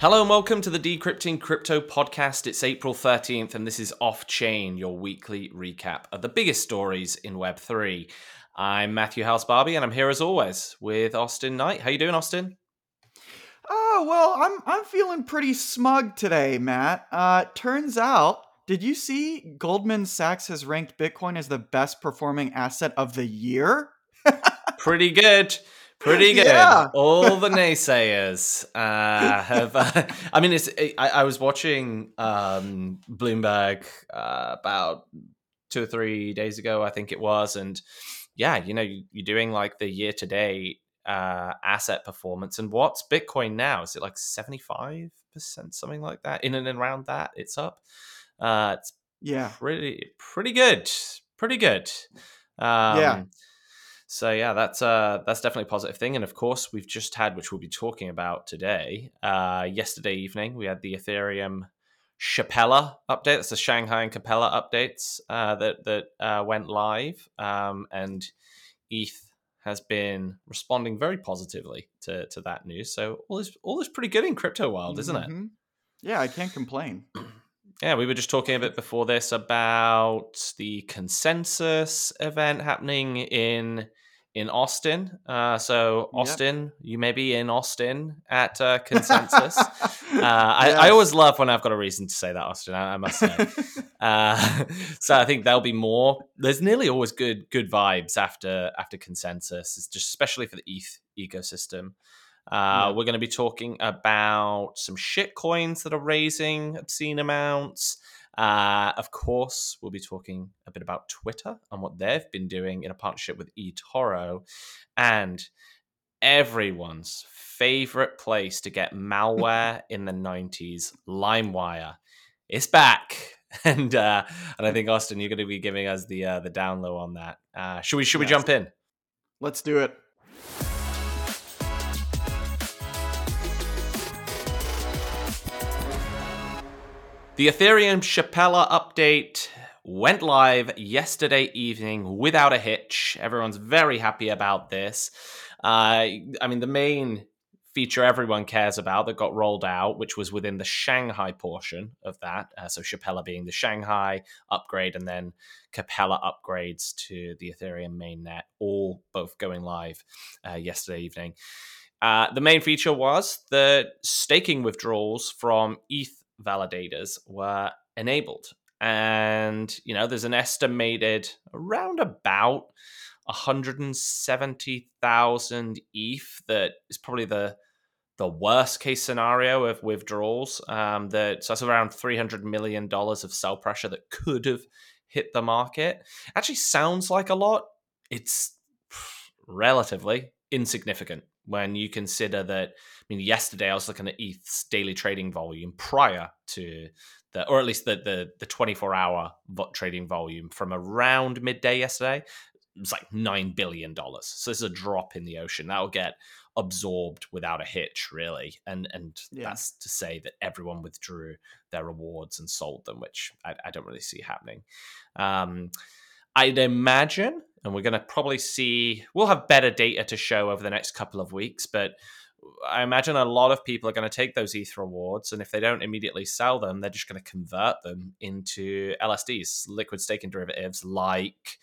Hello and welcome to the Decrypting Crypto podcast. It's April 13th and this is Off Chain, your weekly recap of the biggest stories in Web3. I'm Matthew Howells-Barby and I'm here as always with Austin Knight. How you doing, Austin? Oh, well, I'm I'm feeling pretty smug today, Matt. Uh turns out, did you see Goldman Sachs has ranked Bitcoin as the best performing asset of the year? Pretty good. Pretty good. Yeah. All the naysayers uh, have. Uh, I mean, it's. I, I was watching um, Bloomberg uh, about two or three days ago, I think it was, and yeah, you know, you, are doing like the year to date uh, asset performance, and what's Bitcoin now? Is it like seventy five percent, something like that? In and around that, it's up. Uh, it's yeah, pretty pretty good, pretty good. Um, yeah so yeah, that's uh that's definitely a positive thing. And of course, we've just had, which we'll be talking about today. Uh, yesterday evening, we had the Ethereum Shapella update. That's the Shanghai and Capella updates uh, that that uh, went live, um, and ETH has been responding very positively to to that news. So all is all is pretty good in crypto world, isn't mm-hmm. it? Yeah, I can't complain. Yeah, we were just talking a bit before this about the consensus event happening in in Austin. Uh, so Austin, yep. you may be in Austin at uh, consensus. uh, yes. I, I, always love when I've got a reason to say that Austin. I, I must say. Uh, so I think there'll be more. There's nearly always good good vibes after after consensus. It's just especially for the ETH ecosystem. Uh, yeah. We're going to be talking about some shit coins that are raising obscene amounts. Uh, of course, we'll be talking a bit about Twitter and what they've been doing in a partnership with eToro. And everyone's favorite place to get malware in the 90s, LimeWire. It's back. And uh, and I think Austin, you're going to be giving us the uh, the down low on that. Uh, should we should yes. we jump in? Let's do it. The Ethereum Shapella update went live yesterday evening without a hitch. Everyone's very happy about this. Uh, I mean, the main feature everyone cares about that got rolled out, which was within the Shanghai portion of that. Uh, so Shapella being the Shanghai upgrade, and then Capella upgrades to the Ethereum mainnet, all both going live uh, yesterday evening. Uh, the main feature was the staking withdrawals from ETH validators were enabled. And, you know, there's an estimated around about 170,000 ETH that is probably the the worst case scenario of withdrawals. Um, that so that's around 300 million dollars of sell pressure that could have hit the market. Actually, sounds like a lot. It's relatively insignificant when you consider that. I mean, yesterday I was looking at ETH's daily trading volume prior to the, or at least the the, the 24 hour trading volume from around midday yesterday. It was like nine billion dollars. So this is a drop in the ocean that will get absorbed without a hitch, really. And and yeah. that's to say that everyone withdrew their rewards and sold them, which I, I don't really see happening. Um, I'd imagine and we're going to probably see we'll have better data to show over the next couple of weeks but i imagine a lot of people are going to take those eth rewards and if they don't immediately sell them they're just going to convert them into lsds liquid staking derivatives like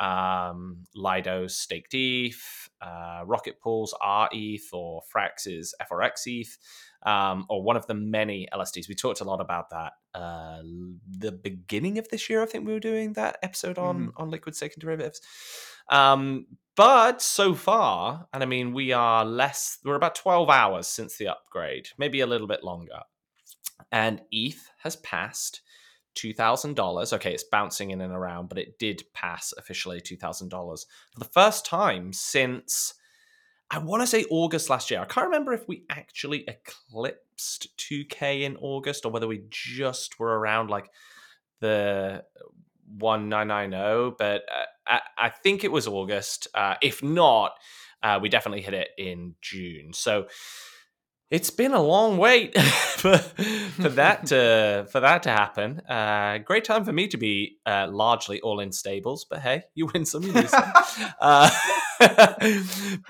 um, lido's staked eth uh, rocket pools rETH or frax's frx eth um, or one of the many LSDs. We talked a lot about that uh, the beginning of this year. I think we were doing that episode on mm-hmm. on liquid staking derivatives. Um, but so far, and I mean, we are less. We're about twelve hours since the upgrade, maybe a little bit longer, and ETH has passed. $2,000. Okay, it's bouncing in and around, but it did pass officially $2,000 for the first time since I want to say August last year. I can't remember if we actually eclipsed 2K in August or whether we just were around like the 1990, but uh, I, I, think it was August. Uh, if not, uh, we definitely hit it in June. So it's been a long wait for, for that to for that to happen. Uh, great time for me to be uh, largely all in stables, but hey, you win some, you lose some. Uh,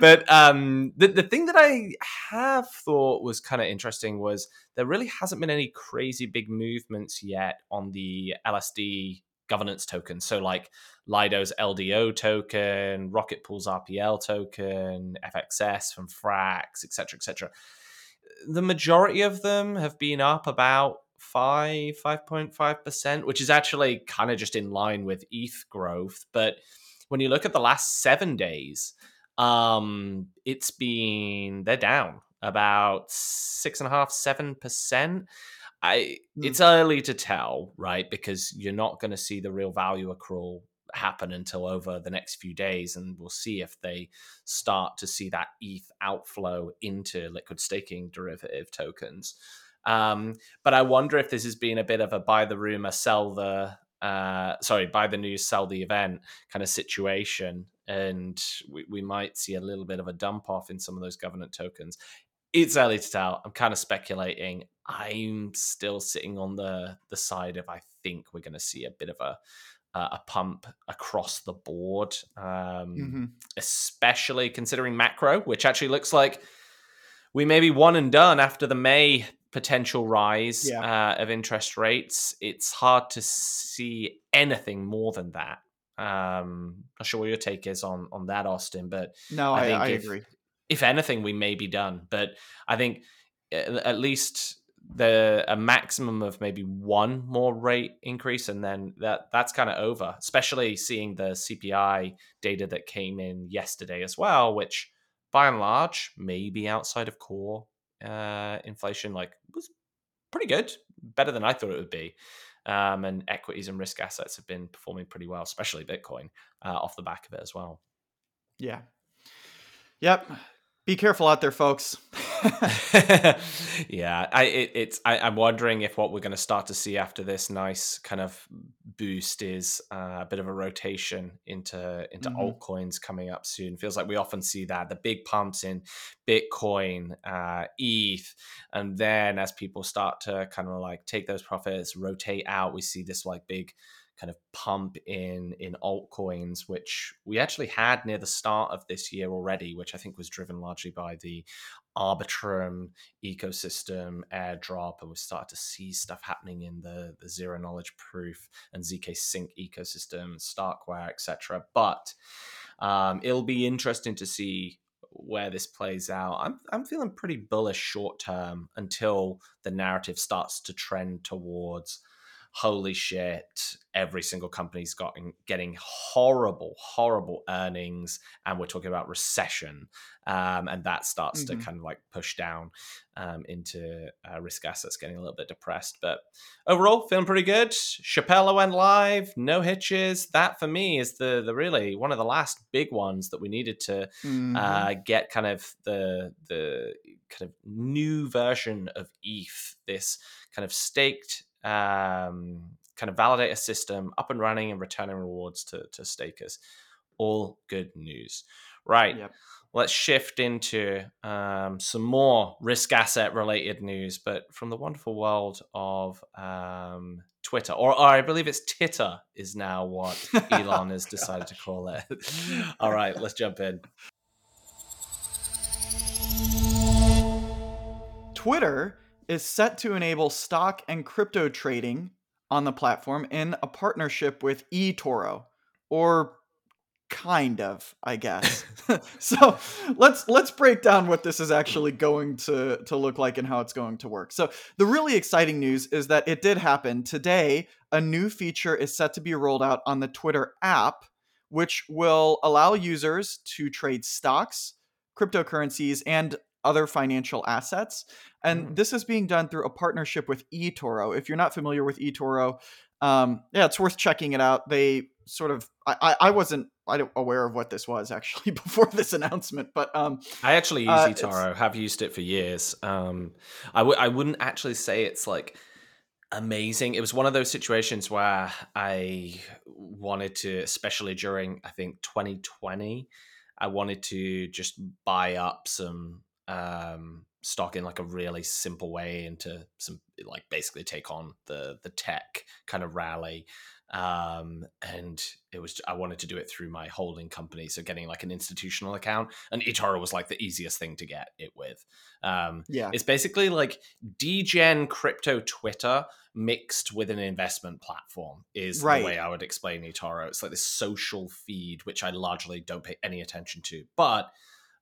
but um, the the thing that I have thought was kind of interesting was there really hasn't been any crazy big movements yet on the LSD governance tokens. So like Lido's LDO token, Rocket Pool's RPL token, FXS from Frax, etc., etc. The majority of them have been up about five, five point five percent, which is actually kind of just in line with ETH growth. But when you look at the last seven days, um, it's been they're down about six and a half, seven percent. I mm. it's early to tell, right? Because you're not going to see the real value accrual happen until over the next few days, and we'll see if they start to see that ETH outflow into liquid staking derivative tokens. Um, but I wonder if this has been a bit of a buy the rumor, sell the uh, sorry, buy the news, sell the event kind of situation, and we, we might see a little bit of a dump off in some of those governance tokens. It's early to tell. I'm kind of speculating. I'm still sitting on the the side of I think we're going to see a bit of a a pump across the board, um, mm-hmm. especially considering macro, which actually looks like we may be one and done after the May potential rise yeah. uh, of interest rates. It's hard to see anything more than that. Um, not sure what your take is on on that, Austin, but no, I, I, I if, agree. If anything, we may be done, but I think at least the a maximum of maybe one more rate increase and then that that's kind of over especially seeing the cpi data that came in yesterday as well which by and large maybe outside of core uh, inflation like was pretty good better than i thought it would be. Um, and equities and risk assets have been performing pretty well especially bitcoin uh, off the back of it as well. Yeah. Yep be careful out there, folks. yeah, I it, it's I, am wondering if what we're going to start to see after this nice kind of boost is uh, a bit of a rotation into into mm-hmm. altcoins coming up soon. Feels like we often see that the big pumps in Bitcoin, uh, ETH, and then as people start to kind of like take those profits, rotate out, we see this like big kind of pump in in altcoins, which we actually had near the start of this year already, which I think was driven largely by the Arbitrum ecosystem airdrop, and we started to see stuff happening in the the zero knowledge proof and zk sync ecosystem, Starkware, etc. But um, it'll be interesting to see where this plays out. I'm I'm feeling pretty bullish short term until the narrative starts to trend towards holy shit, every single company's gotten getting horrible, horrible earnings, and we're talking about recession, um, and that starts mm-hmm. to kind of like push down um, into uh, risk assets getting a little bit depressed. But overall, feeling pretty good. Shapella went live, no hitches. That for me is the the really one of the last big ones that we needed to mm-hmm. uh, get kind of the the kind of new version of ETH, this kind of staked um, kind of validate a system up and running and returning rewards to, to stakers. All good news. Right. Yep. Let's shift into um, some more risk asset related news, but from the wonderful world of um, Twitter, or, or, I believe it's Titter, is now what Elon has decided to call it. All right, let's jump in. Twitter is set to enable stock and crypto trading on the platform in a partnership with eToro or kind of i guess. So let's let's break down what this is actually going to to look like and how it's going to work. So the really exciting news is that it did happen. Today a new feature is set to be rolled out on the twitter app which will allow users to trade stocks cryptocurrencies and other financial assets. And mm. this is being done through a partnership with eToro. If you're not familiar with eToro, um, yeah, it's worth checking it out. They sort of, I, I wasn't aware of what this was actually before this announcement, but um, I actually use uh, eToro. Have used it for years. Um, I w- I wouldn't actually say it's like amazing. It was one of those situations where I wanted to, especially during I think 2020, I wanted to just buy up some um, stock in like a really simple way into some like basically take on the the tech kind of rally um, and it was I wanted to do it through my holding company, so getting like an institutional account, and eToro was like the easiest thing to get it with. Um, yeah, it's basically like degen crypto Twitter mixed with an investment platform is right. the way I would explain eToro. It's like this social feed which I largely don't pay any attention to, but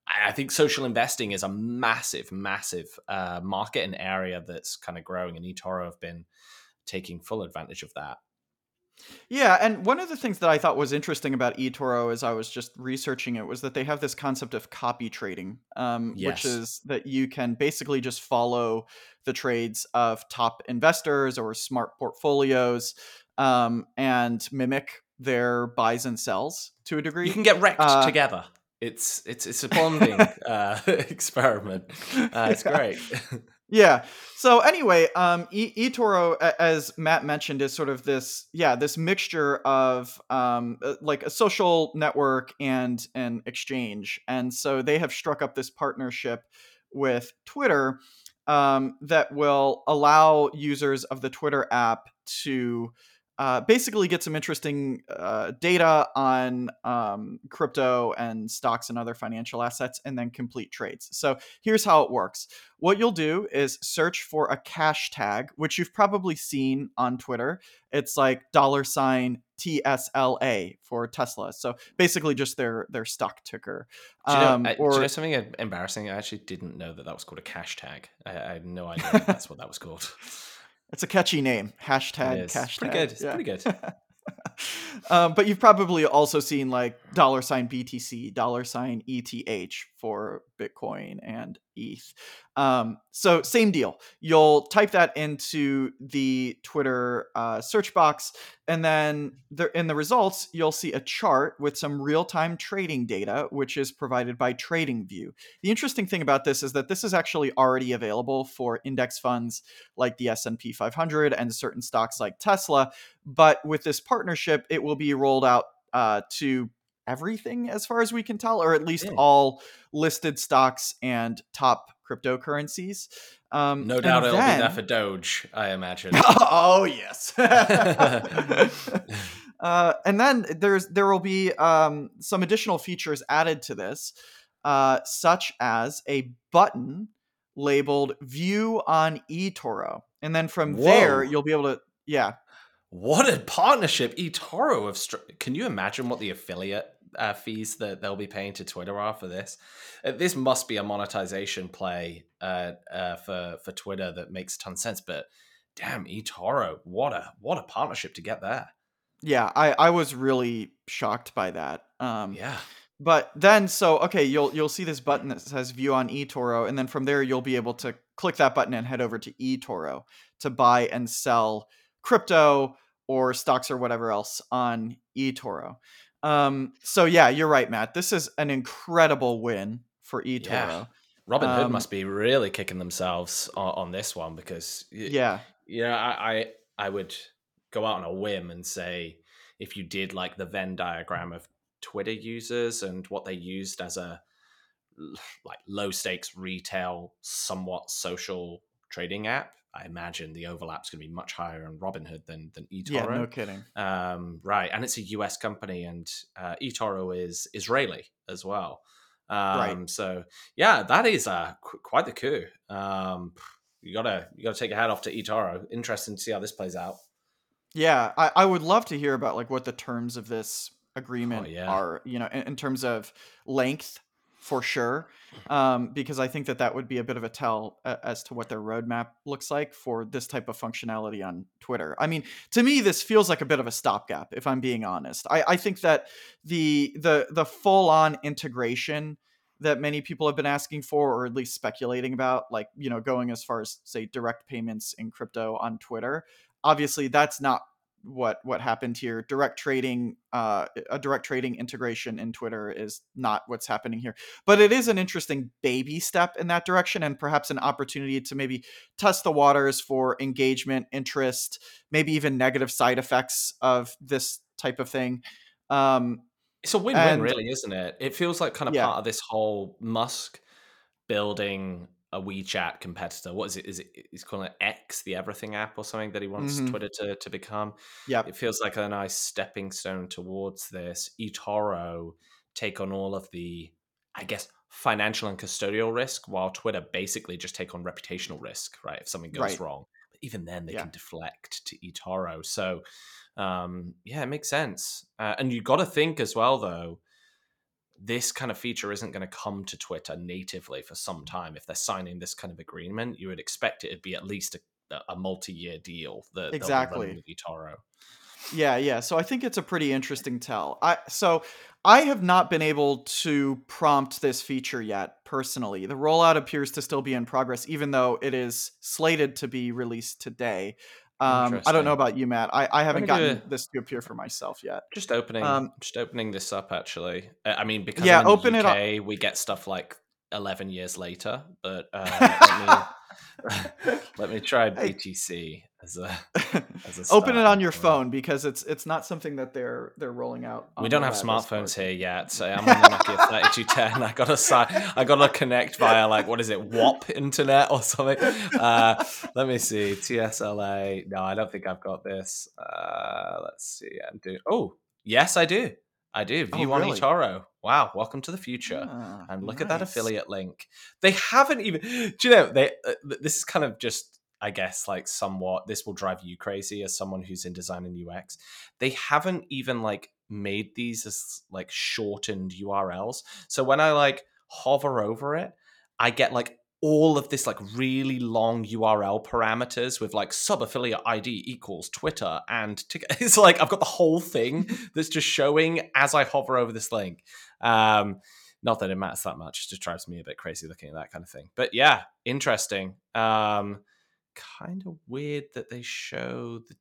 I think social investing is a massive, massive uh, market and area that's kind of growing, and eToro have been taking full advantage of that. Yeah, and one of the things that I thought was interesting about eToro as I was just researching it was that they have this concept of copy trading, um, yes. which is that you can basically just follow the trades of top investors or smart portfolios um, and mimic their buys and sells to a degree. You can get wrecked uh, together. It's it's it's a bonding uh, experiment. Uh, it's yeah. great. Yeah. So anyway, um, e- eToro, as Matt mentioned, is sort of this, yeah, this mixture of um, uh, like a social network and an exchange, and so they have struck up this partnership with Twitter um, that will allow users of the Twitter app to uh, basically get some interesting uh, data on um, crypto and stocks and other financial assets and then complete trades. So here's how it works. What you'll do is search for a cash tag, which you've probably seen on Twitter. It's like dollar sign TSLA for Tesla. So basically just their their stock ticker. Do you know, um, or, do you know something embarrassing? I actually didn't know that that was called a cash tag. I, I had no idea that's what that was called. It's a catchy name. Hashtag cash. Pretty good. It's yeah. pretty good. um, but you've probably also seen like dollar sign BTC, dollar sign ETH for Bitcoin and ETH. Um, so same deal. You'll type that into the Twitter uh, search box, and then there, in the results, you'll see a chart with some real-time trading data, which is provided by TradingView. The interesting thing about this is that this is actually already available for index funds like the S&P 500 and certain stocks like Tesla. But with this partnership, it will be rolled out uh, to everything as far as we can tell, or at least yeah. all listed stocks and top cryptocurrencies. Um, no doubt it'll then... be there for Doge, I imagine. oh yes. uh, and then there's there will be um, some additional features added to this, uh, such as a button labeled "View on eToro," and then from Whoa. there you'll be able to yeah. What a partnership eToro Of Str- Can you imagine what the affiliate uh, fees that they'll be paying to Twitter are for this. Uh, this must be a monetization play uh, uh, for for Twitter that makes a ton of sense. But damn, eToro, what a what a partnership to get there. Yeah, I I was really shocked by that. Um, yeah. But then, so okay, you'll you'll see this button that says "View on eToro," and then from there you'll be able to click that button and head over to eToro to buy and sell crypto or stocks or whatever else on eToro. Um, so yeah, you're right, Matt. This is an incredible win for eToro. Yeah. Robinhood um, must be really kicking themselves on, on this one because yeah, you know, I, I I would go out on a whim and say if you did like the Venn diagram of Twitter users and what they used as a like low stakes retail, somewhat social trading app, I imagine the overlap's going to be much higher on Robinhood than than eToro. Yeah, no kidding. Um, right, and it's a U.S. company, and uh, eToro is Israeli as well. Um, right. So yeah, that is uh, qu- quite the coup. Um, you gotta you gotta take your hat off to eToro. Interesting to see how this plays out. Yeah, I, I would love to hear about like what the terms of this agreement oh, yeah. are. You know, in, in terms of length for sure, um, because I think that that would be a bit of a tell uh, as to what their roadmap looks like for this type of functionality on Twitter. I mean, to me, this feels like a bit of a stopgap, if I'm being honest. I, I think that the the the full on integration that many people have been asking for, or at least speculating about, like you know, going as far as say direct payments in crypto on Twitter. Obviously, that's not what what happened here. Direct trading uh, a direct trading integration in twitter is not what's happening here. But it is an interesting baby step in that direction and perhaps an opportunity to maybe test the waters for engagement interest maybe even negative side effects of this type of thing. Um, it's a win-win and, really isn't it? It feels like kind of yeah. part of this whole musk building a WeChat competitor. What is it? Is it? He's calling it X, the Everything app, or something that he wants Mhm. Twitter to to become. Yeah. It feels like a nice stepping stone towards this. eToro take on all of the, I guess, financial and custodial risk, while Twitter basically just take on reputational risk, right? If something goes Right. wrong, but even then they Yeah. can deflect to eToro. So, um, yeah, it makes sense. Uh, and you got to think as well, though. This kind of feature isn't going to come to Twitter natively for some time. If they're signing this kind of agreement, you would expect it to be at least a, a multi-year deal that Exactly. running with eToro. Yeah, yeah. So I think it's a pretty interesting tell. I so I have not been able to prompt this feature yet personally. The rollout appears to still be in progress, even though it is slated to be released today. Um, I don't know about you, Matt. I, I haven't gotten a- this to appear for myself yet. Just opening, Um, just opening this up. Actually, Uh, I mean, because Yeah, open the it up. UK, we get stuff like eleven years later. But uh, let me try. BTC as a as a Open it on your point. phone because it's it's not something that they're they're rolling out. We don't have smartphones here yet, so I'm on the Nokia 3210. I gotta si- I gotta connect via like what is it, WAP internet or something. Uh, let me see, TSLA. No, I don't think I've got this. Uh, let's see. I do. Oh, yes, I do. I do. Oh, View on really? eToro. Wow, welcome to the future. Ah, And look at that affiliate link. They haven't even. Do you know they? Uh, this is kind of just, I guess, like somewhat. This will drive you crazy as someone who's in design and UX. They haven't even like made these as like shortened URLs. So when I like hover over it, I get like all of this like really long URL parameters with like sub affiliate ID equals Twitter and tick- it's like I've got the whole thing that's just showing as I hover over this link. Um, not that it matters that much; it just drives me a bit crazy looking at that kind of thing. But yeah, interesting. Um, kind of weird that they show the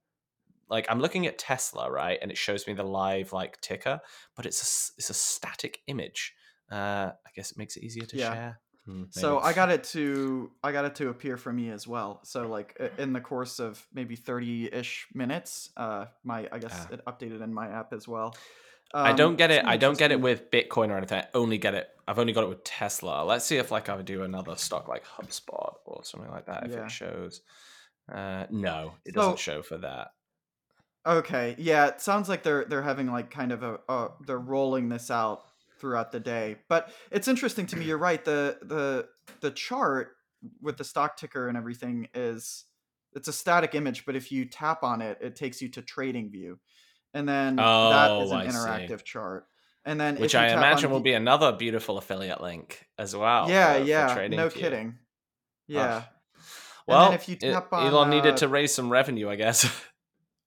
like I'm looking at Tesla right, and it shows me the live like ticker, but it's a, it's a static image. Uh, I guess it makes it easier to Yeah. share. Hmm, So. I got it to I got it to appear for me as well. So like in the course of maybe thirty ish minutes, uh, my I guess Ah. it updated in my app as well. I Um, don't get it. I don't get it with Bitcoin or anything. I only get it. I've only got it with Tesla. Let's see if like I would do another stock like HubSpot or something like that. If Yeah. it shows, uh, no, it So- doesn't show for that. Okay, yeah, it sounds like they're they're having like kind of a uh, they're rolling this out throughout the day. But it's interesting to me. You're right. The the the chart with the stock ticker and everything is it's a static image, but if you tap on it, it takes you to Trading View, and then that is Oh, an I see. interactive chart. And then Which I imagine will the- be another beautiful affiliate link as well. yeah, for- for yeah, Trading no View. kidding. Yeah. Well, if you it- tap on, Elon needed uh, to raise some revenue, I guess.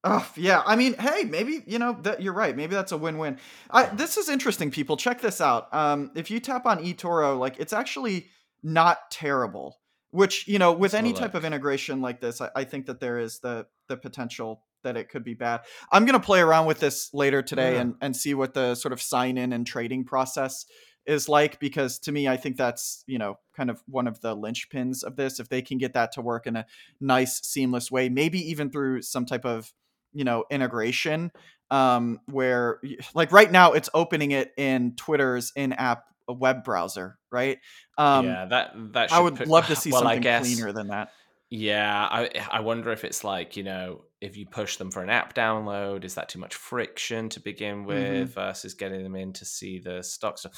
Oh yeah, I mean, hey, maybe you know that you're right. Maybe that's a win-win. I, this is interesting, people. Check this out. Um, if you tap on eToro, like it's actually not terrible. Which you know, with a any type of integration like this, I, I think that there is the the potential that it could be bad. I'm gonna play around with this later today Yeah. and and see what the sort of sign in and trading process is like because to me i think that's you know kind of one of the linchpins of this if they can get that to work in a nice seamless way maybe even through some type of you know integration um where like right now it's opening it in twitter's in-app web browser right um yeah, that that. i would put- love to see well, something guess- cleaner than that Yeah, I I wonder if it's like you know if you push them for an app download, is that too much friction to begin with Mhm. versus getting them in to see the stock stuff?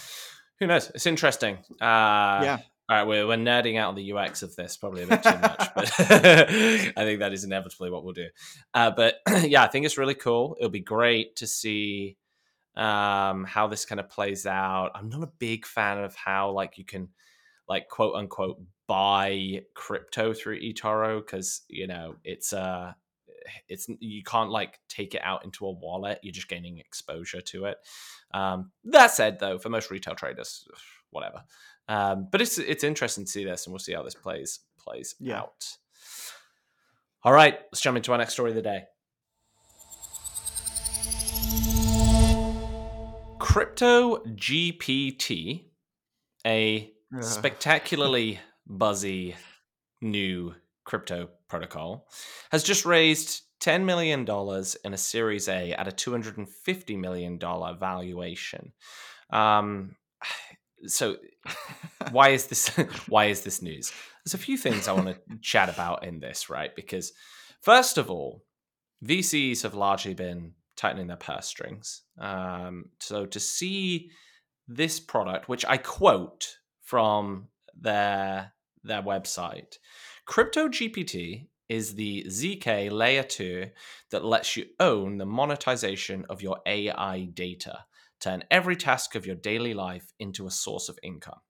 Who knows? It's interesting. Uh, Yeah. All right, we're, we're nerding out on the UX of this probably a bit too much, but I think that is inevitably what we'll do. Uh, but yeah, I think it's really cool. It'll be great to see um, how this kind of plays out. I'm not a big fan of how like you can like quote unquote buy crypto through eToro because you know it's uh it's you can't like take it out into a wallet. You're just gaining exposure to it. Um, that said, though, for most retail traders, whatever. Um, but it's it's interesting to see this, and we'll see how this plays plays Yeah. out. All right, let's jump into our next story of the day. Crypto GPT, a Ugh. spectacularly buzzy new crypto protocol, has just raised $10 million in a Series A at a $250 million valuation. Um, so why is this why is this news there's a few things I want to chat about in this, right? Because first of all, VCs have largely been tightening their purse strings. Um, so to see this product, which I quote from their their website, Crypto GPT is the ZK layer 2 that lets you own the monetization of your AI data, turn every task of your daily life into a source of income.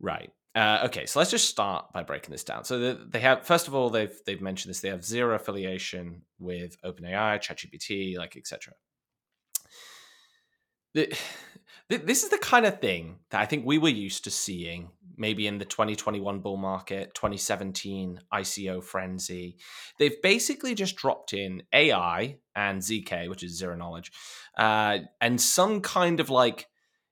Right. Uh, okay, so let's just start by breaking this down. So they have, first of all, they've they've mentioned this. They have zero affiliation with OpenAI, ChatGPT, like etc. This is the kind of thing that I think we were used to seeing maybe in the 2021 bull market, 2017 ICO frenzy. They've basically just dropped in AI and ZK, which is zero knowledge, uh, and some kind of like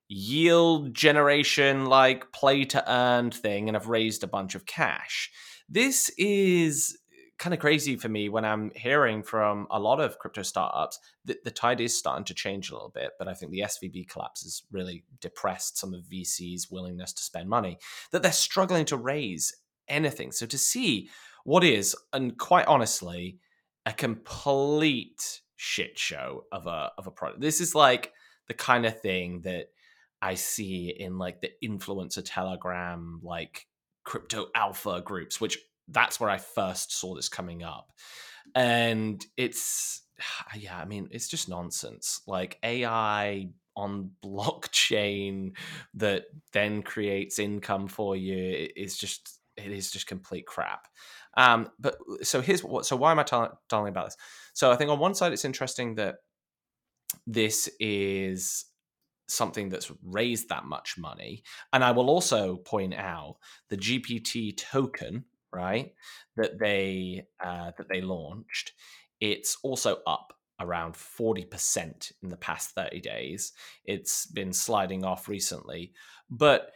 yield generation, like play to earn thing, and have raised a bunch of cash. This is kind of crazy for me when I'm hearing from a lot of crypto startups that the tide is starting to change a little bit. But I think the SVB collapse has really depressed some of VC's willingness to spend money, that they're struggling to raise anything. So to see what is, and quite honestly, a complete shit show of a of a product. This is like the kind of thing that I see in like the influencer telegram like crypto alpha groups, which that's where I first saw this coming up. And it's yeah, I mean, it's just nonsense. Like AI on blockchain that then creates income for you is just it is just complete crap. Um, but so here's what. So why am I telling about this? So I think on one side it's interesting that this is something that's raised that much money, and I will also point out the GPT token right? That they uh, that they launched. It's also up around 40% in the past 30 days. It's been sliding off recently. But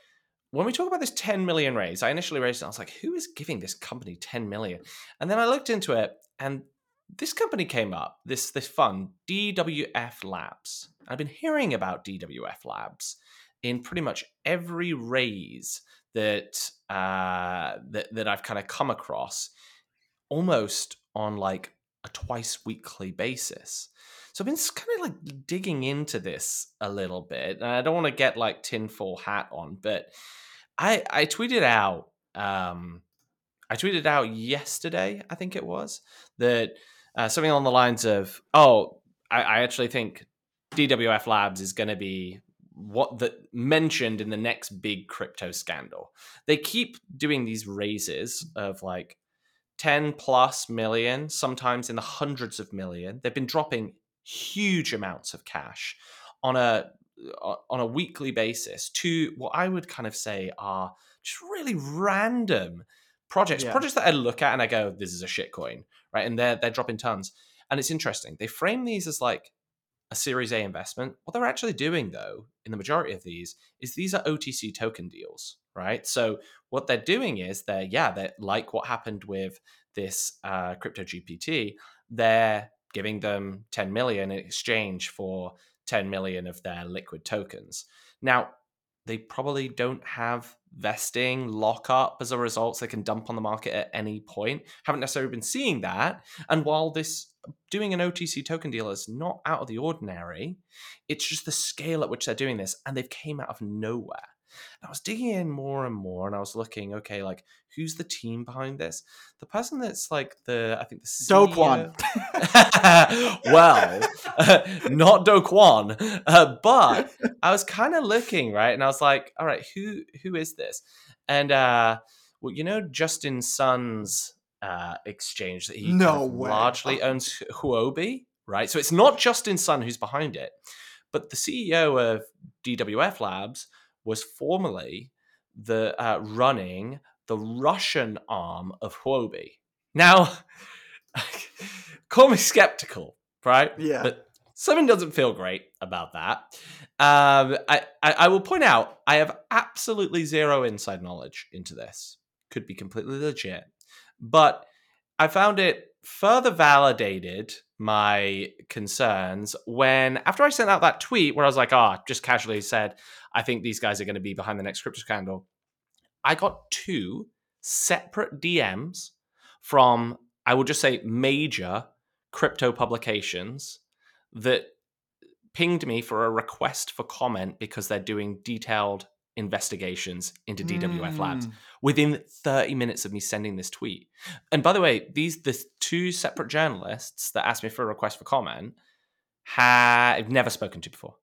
when we talk about this 10 million raise, I initially raised it. I was like, who is giving this company 10 million? And then I looked into it and this company came up, this this fund, DWF Labs. I've been hearing about DWF Labs in pretty much every raise that uh, that that I've kind of come across almost on like a twice weekly basis. So I've been kind of like digging into this a little bit, and I don't want to get like tinfoil hat on, but I I tweeted out um, I tweeted out yesterday, I think it was that uh, something along the lines of, "Oh, I, I actually think DWF Labs is going to be what that mentioned in the next big crypto scandal. They keep doing these raises of like 10 plus million, sometimes in the hundreds of million. They've been dropping huge amounts of cash on a uh, on a weekly basis to what I would kind of say are just really random projects, yeah. projects that I look at and I go, "This is a shitcoin," right? And they're they're dropping tons. And it's interesting. They frame these as like a Series A investment. What they're actually doing, though, in the majority of these, is these are OTC token deals, right? So what they're doing is they're yeah, they're like what happened with this uh, crypto GPT. They're giving them 10 million in exchange for 10 million of their liquid tokens. Now, they probably don't have vesting lockup as a result so they can dump on the market at any point. Haven't necessarily been seeing that. And while this doing an otc token deal is not out of the ordinary it's just the scale at which they're doing this and they've came out of nowhere and I was digging in more and more, and I was looking, okay, like who's the team behind this? The person that's like the, I think the CEO... Do well, uh, not Do Kwon, uh, but I was kind of looking right, and I was like, all right, who who is this? And uh, well, you know, Justin Sun's uh, exchange that he no kind of largely owns Huobi, right? So it's not Justin Sun who's behind it, but the CEO of DWF Labs was formerly the uh, running the Russian arm of Huobi. Now, call me skeptical, right? Yeah. But something doesn't feel great about that. Um, I, I, I will point out I have absolutely zero inside knowledge into this. Could be completely legit, but I found it further validated my concerns when after I sent out that tweet where I was like, oh, just casually said, I think these guys are going to be behind the next crypto scandal. I got two separate DMs from, I will just say, major crypto publications that pinged me for a request for comment because they're doing detailed investigations into DWF mm. Labs within 30 minutes of me sending this tweet. And by the way, these the two separate journalists that asked me for a request for comment have never spoken to before.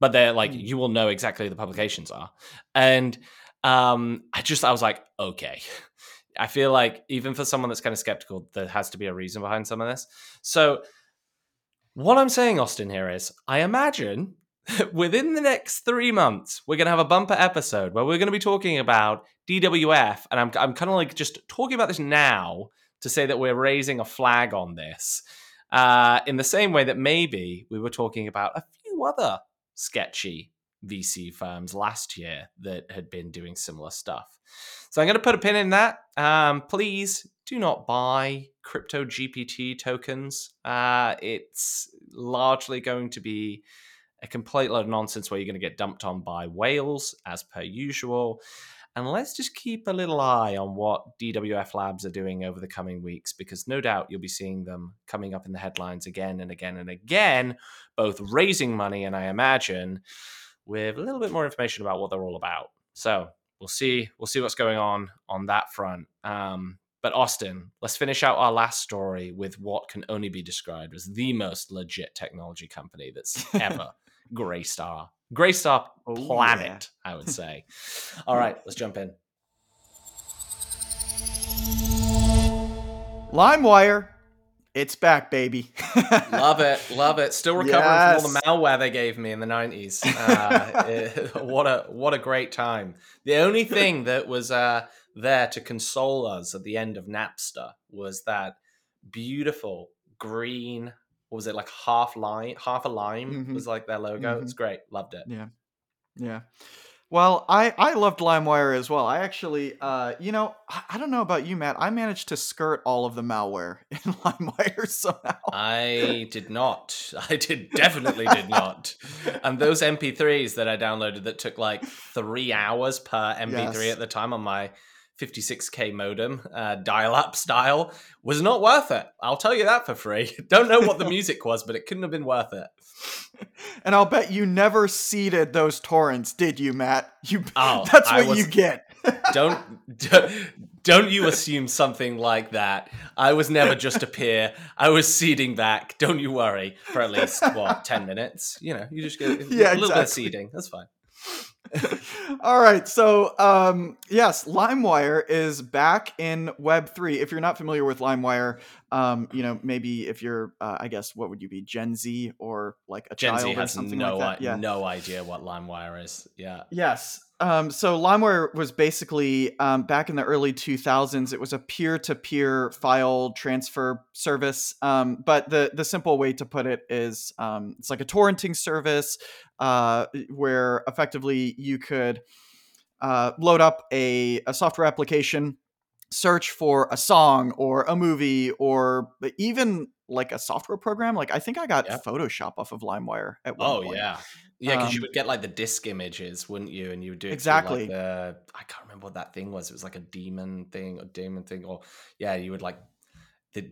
But they're like, mm. you will know exactly the publications are. And um, I just I was like, okay. I feel like even for someone that's kind of skeptical, there has to be a reason behind some of this. So what I'm saying, Austin, here is I imagine within the next three months, we're going to have a bumper episode where we're going to be talking about DWF. And I'm, I'm kind of like just talking about this now to say that we're raising a flag on this. Uh, in the same way that maybe we were talking about a few other sketchy VC firms last year that had been doing similar stuff. So I'm going to put a pin in that. Um, please do not buy crypto GPT tokens. Uh, it's largely going to be a complete load of nonsense where you're going to get dumped on by whales, as per usual. And let's just keep a little eye on what DWF Labs are doing over the coming weeks, because no doubt you'll be seeing them coming up in the headlines again and again and again, both raising money and I imagine with a little bit more information about what they're all about. So we'll see. We'll see what's going on on that front. Um, but Austin, let's finish out our last story with what can only be described as the most legit technology company that's ever Graystar. Graystar oh, planet, yeah. I would say. All right, let's jump in. LimeWire, it's back, baby. love it, love it. Still recovering yes. from all the malware they gave me in the nineties. Uh, what a what a great time. The only thing that was uh, there to console us at the end of Napster was that beautiful green what was it like half lime half a lime mm-hmm. was like their logo? Mm-hmm. it's great. Loved it. Yeah. Yeah. Well i i loved limewire as well. I actually uh you know I, I, don't know about you matt. I managed to skirt all of the malware in limewire somehow. I did not. I did definitely did not. And those mp3s that i downloaded that took like three hours per mp3 yes. at the time on my 56k modem, uh, dial-up style, was not worth it. I'll tell you that for free. Don't know what the music was, but it couldn't have been worth it. And I'll bet you never seeded those torrents, did you, Matt? You oh, that's what was, you get. don't, don't don't you assume something like that. I was never just a peer. I was seeding back. Don't you worry for at least what ten minutes. You know, you just get a little exactly. bit of seeding. That's fine. All right. So, um, yes, LimeWire is back in Web3. If you're not familiar with LimeWire, um, you know, maybe if you're, uh, I guess, what would you be, Gen Z or like a Gen child Z or something no, like that? Yeah. no idea what LimeWire is. Yeah. Yes. Um, so LimeWire was basically um, back in the early 2000s. It was a peer-to-peer file transfer service. Um, but the the simple way to put it is, um, it's like a torrenting service uh, where effectively you could uh, load up a, a software application, search for a song or a movie or even like a software program. Like I think I got yep. Photoshop off of LimeWire at one oh, point. Oh yeah. Yeah, because um, you would get like the disc images, wouldn't you? And you would do exactly. Like the, I can't remember what that thing was. It was like a demon thing, or demon thing, or yeah, you would like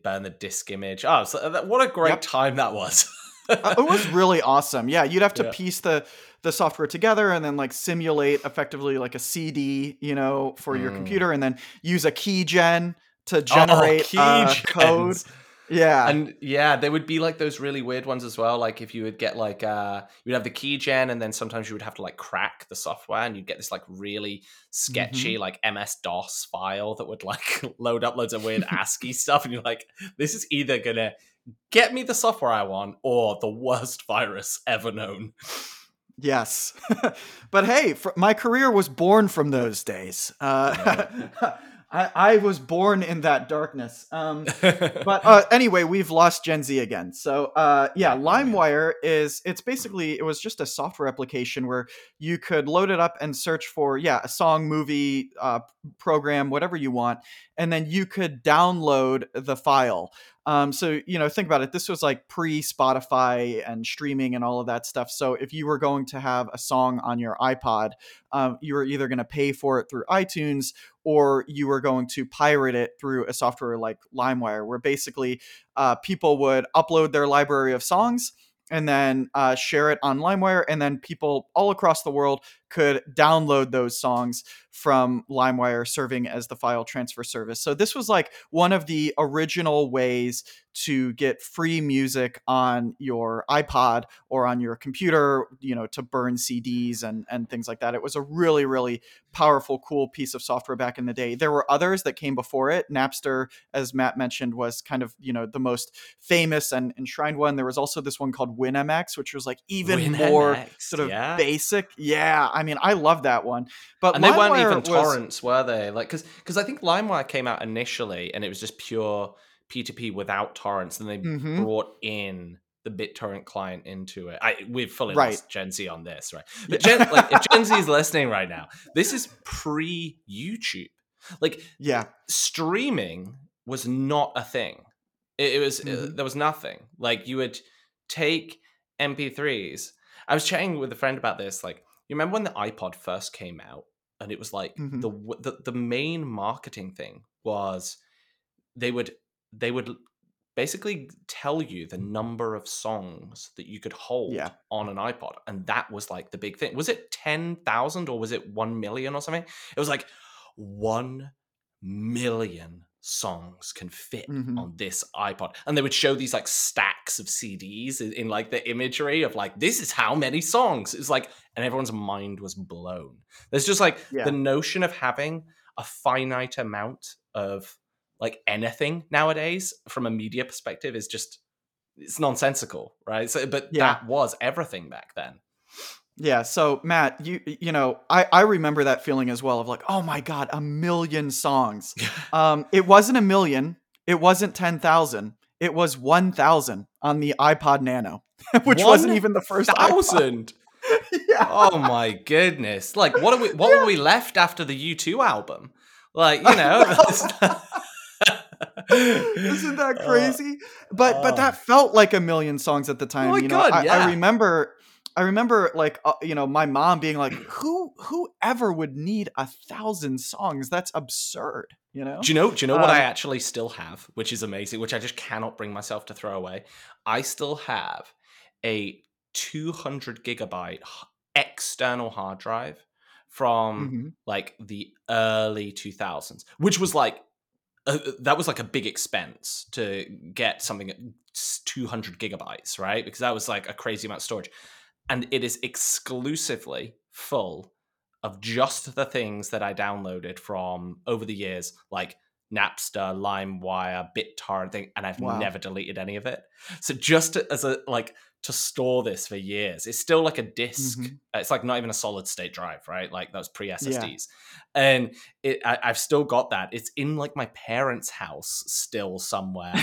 burn the disc image. Oh, so that, what a great yep. time that was. uh, it was really awesome. Yeah, you'd have to yeah. piece the the software together and then like simulate effectively like a CD, you know, for mm. your computer, and then use a key gen to oh, generate oh, uh, code. Yeah. And yeah, there would be like those really weird ones as well. Like if you would get like uh you'd have the keygen and then sometimes you would have to like crack the software and you'd get this like really sketchy mm-hmm. like MS DOS file that would like load up loads of weird ASCII stuff and you're like, this is either gonna get me the software I want or the worst virus ever known. Yes. but hey, my career was born from those days. Uh, I, I was born in that darkness. Um, but uh, anyway, we've lost Gen Z again. So uh, yeah, LimeWire is it's basically it was just a software application where you could load it up and search for yeah a song, movie, uh, program, whatever you want, and then you could download the file. Um, so you know, think about it. This was like pre Spotify and streaming and all of that stuff. So if you were going to have a song on your iPod, um, you were either going to pay for it through iTunes or you were going to pirate it through a software like LimeWire, where basically uh, people would upload their library of songs and then uh, share it on LimeWire, and then people all across the world could download those songs from LimeWire serving as the file transfer service. So this was like one of the original ways to get free music on your iPod or on your computer, you know, to burn CDs and and things like that. It was a really really powerful cool piece of software back in the day. There were others that came before it. Napster as Matt mentioned was kind of, you know, the most famous and enshrined one. There was also this one called WinMX which was like even WinMX, more sort of yeah. basic. Yeah, I mean, I love that one. But and they weren't even was- torrents, were they? Like, because because I think LimeWire came out initially, and it was just pure P2P without torrents, and they Mhm. brought in the BitTorrent client into it. I we've fully Right. lost Gen Z on this, right? But Gen, like, if Gen Z is listening right now, this is pre YouTube. Like, Yeah. streaming was not a thing. It, it was uh, Mhm. there was nothing. Like you would take MP3s. I was chatting with a friend about this. Like you remember when the iPod first came out, and it was like Mhm. the, the the main marketing thing was they would they would basically tell you the number of songs that you could hold Yeah. on an iPod, and that was like the big thing. Was it ten thousand or was it one million or something? It was like one million songs can fit Mhm. on this iPod, and they would show these like stacks of CDs in, in like the imagery of like this is how many songs. It's like, and everyone's mind was blown. There's just like Yeah. the notion of having a finite amount of like anything nowadays from a media perspective is just it's nonsensical, right? So, but Yeah. that was everything back then. Yeah. So Matt, you you know, I I remember that feeling as well of like, oh my god, a million songs. Um, it wasn't a million. It wasn't ten thousand. It was one thousand on the iPod Nano, which wasn't even the first thousand. yeah. Oh my goodness! Like, what are we? What were we left after the U two album? Like, you know. Isn't that Uh, crazy? but but oh. that felt like a million songs at the time. my you know, God, I, yeah. I remember. I remember, like uh, you know, my mom being like, "Who, who ever would need a thousand songs? That's absurd." You know? Do you know? Do you know what I Um, actually still have, which is amazing, which I just cannot bring myself to throw away? I still have a 200 gigabyte external hard drive from Mhm. like the early 2000s, which was like uh, that was like a big expense to get something at 200 gigabytes, right? Because that was like a crazy amount of storage, and it is exclusively full of just the things that I downloaded from over the years, like Napster, LimeWire, BitTorrent thing, and I've Wow. never deleted any of it. So just as a like to store this for years, it's still like a disk. Mhm. It's like not even a solid state drive, right? Like was pre SSDs, and it I, I've still got that. It's in like my parents' house still somewhere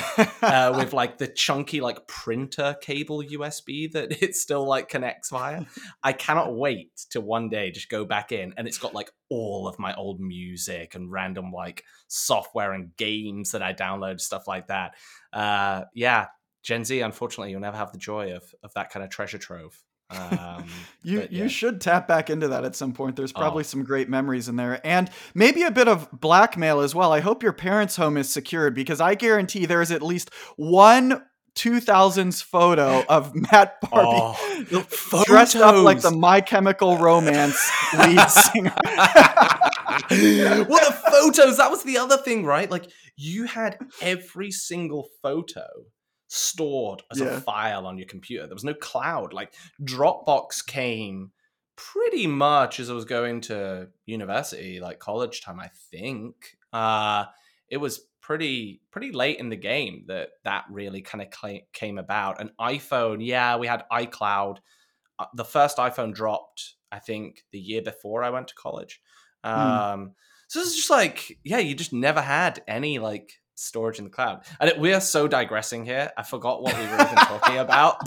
uh, with like the chunky like printer cable USB that it still like connects via. I cannot wait to one day just go back in and it's got like all of my old music and random like software and games that I download stuff like that. Uh, yeah, Gen Z, unfortunately, you'll never have the joy of of that kind of treasure trove. Um, You but you should tap back into that at some point. There's probably Oh. some great memories in there, and maybe a bit of blackmail as well. I hope your parents' home is secured because I guarantee there is at least one 2000s photo of Matt Barby Oh, dressed up like the. My Chemical Romance lead singer. well, the photos, that was the other thing, right? Like, you had every single photo stored as Yeah. a file on your computer. There was no cloud. Like, Dropbox came pretty much as I was going to university, like college time, I think. Uh, it was pretty pretty late in the game that that really kind of cla came about. An iPhone, yeah, we had iCloud. Uh, the first iPhone dropped, I think, the year before I went to college. Um, so it's just like, yeah, you just never had any like storage in the cloud. And it, we are so digressing here. I forgot what we were even talking about.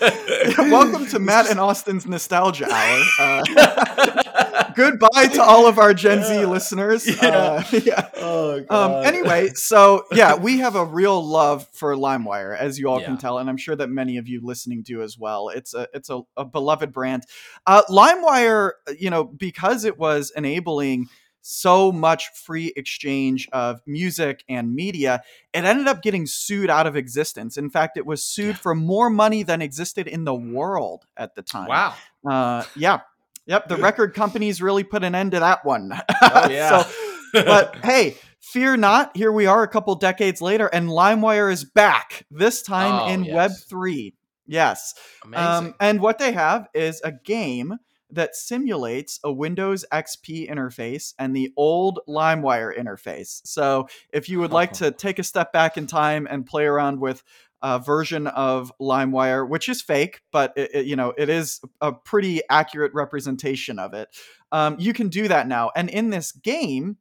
Welcome to Matt and Austin's Nostalgia Hour. Uh, goodbye to all of our Gen Z listeners. Yeah. Uh, yeah. Oh Um, anyway, so yeah, we have a real love for LimeWire, as you all Yeah. can tell, and I'm sure that many of you listening do as well. It's a it's a, a beloved brand. Uh, LimeWire, you know, because it was enabling so much free exchange of music and media, it ended up getting sued out of existence. In fact, it was sued for more money than existed in the world at the time. wow. Uh, yeah. Yep. The record companies really put an end to that one. Oh yeah. so, but hey, fear not. Here we are a couple decades later, and LimeWire is back, this time Oh, in yes. Web3. Yes. Amazing. Um, and what they have is a game that simulates a Windows XP interface and the old LimeWire interface. So if you would like to take a step back in time and play around with a version of LimeWire, which is fake, but it, it- you know it is a pretty accurate representation of it. Um, you can do that now, and in this game,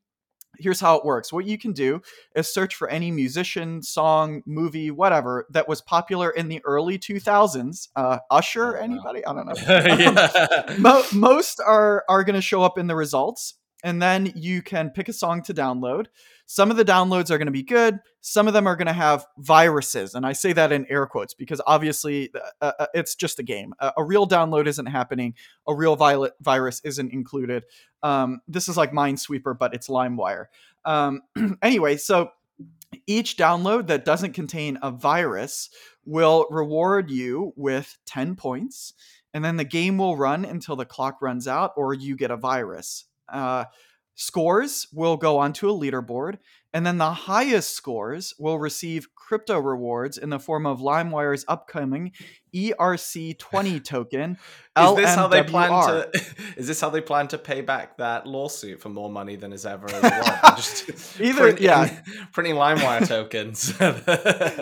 here's how it works. What you can do is search for any musician, song, movie, whatever that was popular in the early 2000s. Uh, Usher, Oh, anybody? I don't know. yeah. Mo- most are are going to show up in the results and then you can pick a song to download some of the downloads are going to be good. Some of them are going to have viruses and i say that in air quotes because obviously uh, uh, it's just a game. A, a real download isn't happening. A real violet virus isn't included. Um, this is like minesweeper but it's limewire. Um, anyway so each download that doesn't contain a virus will reward you with 10 points and then the game will run until the clock runs out or you get a virus. Uh, scores will go onto a leaderboard, and then the highest scores will receive crypto rewards in the form of LimeWire's upcoming ERC20 token. Is this how they plan to? Is this how they plan to pay back that lawsuit for more money than is ever? Just Either- printing, yeah. printing LimeWire tokens.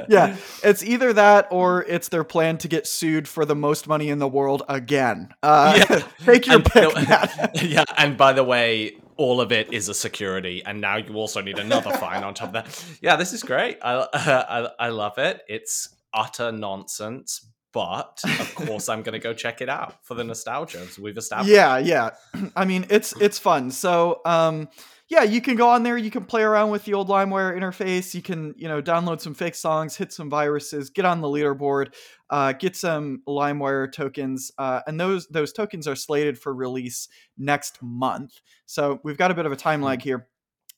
yeah, it's either that or it's their plan to get sued for the most money in the world again. Uh, Yeah. take your And pick, no- yeah, and by the way, all of it is a security, and now you also need another fine on top of that. Yeah, this is great. I I, I love it. It's utter nonsense, but of course, I'm going to go check it out for the nostalgia as we've established. Yeah, yeah. I mean, it's it's fun. So, um, yeah, you can go on there. You can play around with the old LimeWire interface. You can, you know, download some fake songs, hit some viruses, get on the leaderboard, uh, get some LimeWire tokens, uh, and those those tokens are slated for release next month. So we've got a bit of a time lag here.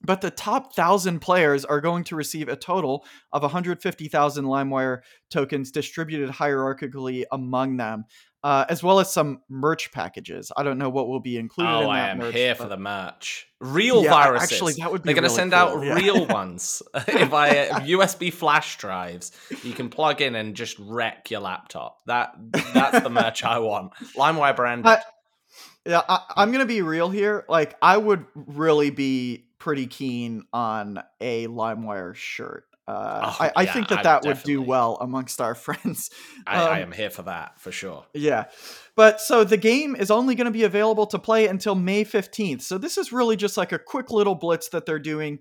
But the top thousand players are going to receive a total of 150,000 LimeWire tokens distributed hierarchically among them uh, as well as some merch packages. I don't know what will be included Oh, in I am merch, here for the merch. Real Yeah, viruses. actually, that would be They're going to send cool, out yeah. real ones via USB flash drives. You can plug in and just wreck your laptop. That that's the merch I want. LimeWire brand. I- Yeah, I, I'm gonna be real here. Like, I would really be pretty keen on a LimeWire shirt. Uh, Oh, I, I yeah, think that I that would do well amongst our friends. I, I um, am here for that for sure. Yeah. But so the game is only going to be available to play until May 15th. So this is really just like a quick little blitz that they're doing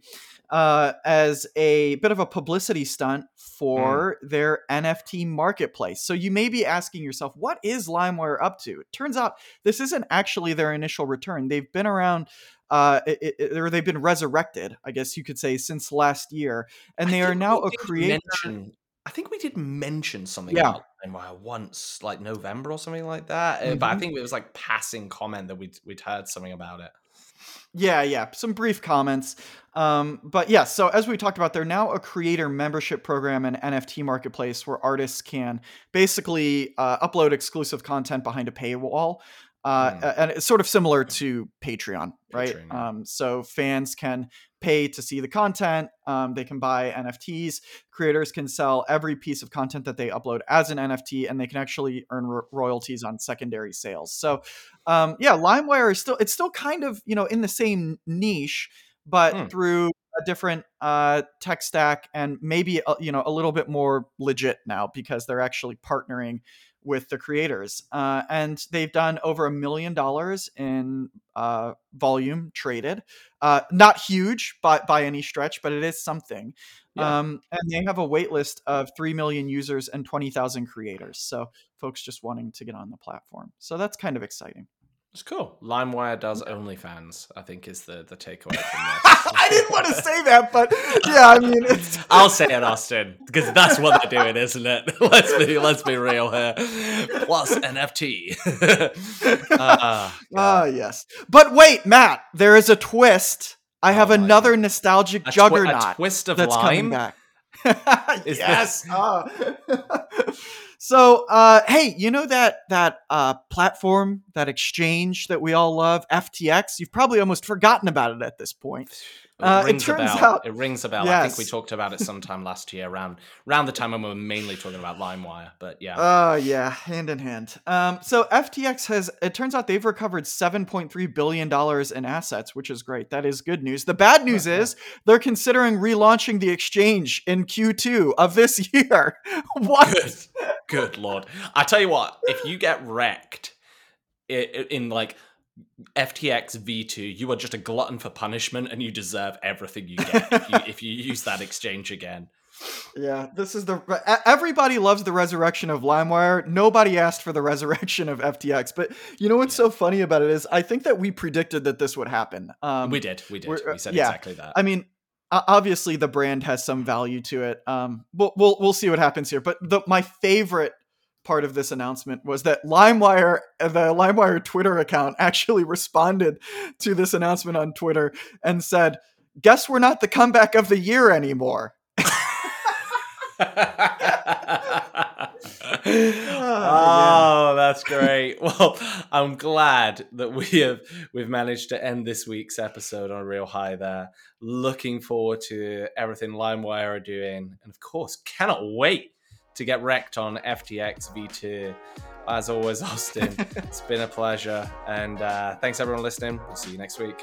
uh, as a bit of a publicity stunt for their NFT marketplace. So you may be asking yourself, what is LimeWire up to? It turns out this isn't actually their initial return. They've been around. Uh, it, it- or they've been resurrected, I guess you could say, since last year, and they are now a creator. mention- I think we did mention something Yeah. about LimeWire once, like November or something like that. uh, But I Mhm. think it was like passing comment that we'd we'd heard something about it. Yeah, yeah, some brief comments. Um, but yeah, so as we talked about, they're now a creator membership program and NFT marketplace where artists can basically uh, upload exclusive content behind a paywall. Uh, Mm. And it's sort of similar to Patreon, right? Patreon, yeah. Um, so fans can pay to see the content. Um, they can buy NFTs. Creators can sell every piece of content that they upload as an NFT, and they can actually earn ro- royalties on secondary sales. So um, yeah, LimeWire is still it's still kind of you know in the same niche, but Hmm. through a different uh, tech stack and maybe you know a little bit more legit now because they're actually partnering with the creators, uh, and they've done over a million dollars in uh, volume traded. Uh, not huge by by any stretch, but it is something. Yeah. Um, and they have a wait list of 3 million users and 20,000 creators. So folks just wanting to get on the platform. So that's kind of exciting. It's cool. LimeWire does OnlyFans. I think is the the takeaway from this. I didn't want to say that, but yeah, I mean, it's. I'll say it, Austin, because that's what they're doing, isn't it? Let's be let's be real here. Plus NFT. Ah, uh, yes. But wait, Matt, there is a twist. I have Oh another nostalgic a, twi- juggernaut a twist of that's coming back. Yes. this- ah. So, uh, hey, you know that that uh, platform, that exchange that we all love, FTX? You've probably almost forgotten about it at this point. It Uh, it rings turns a bell. out- it rings a bell. I think we talked about it sometime last year, around around the time when we were mainly talking about LimeWire. But yeah, Oh yeah, hand in hand. Um, so FTX has. It turns out they've recovered seven point three billion dollars in assets, which is great. That is good news. The bad news Yeah. is they're considering relaunching the exchange in Q two of this year. what? good, good lord! I tell you what, if you get wrecked in like FTX V2, you are just a glutton for punishment, and you deserve everything you get if you, if you use that exchange again. Yeah, this is the. Everybody loves the resurrection of LimeWire. Nobody asked for the resurrection of FTX. But you know what's so funny about it is I think that we predicted that this would happen. Um, we did, we did. uh, We said yeah. exactly that. I mean, obviously the brand has some value to it. Um, we'll we'll, we'll see what happens here. But the, my favorite part of this announcement was that LimeWire, uh, the LimeWire Twitter account, actually responded to this announcement on Twitter and said, "Guess we're not the comeback of the year anymore." oh, that's great. Well, I'm glad that we have we've managed to end this week's episode on a real high there. Looking forward to everything LimeWire are doing, and of course, cannot wait to get wrecked on FTX V2. As always, Austin, it's been a pleasure, and uh, thanks everyone listening. We'll see you next week.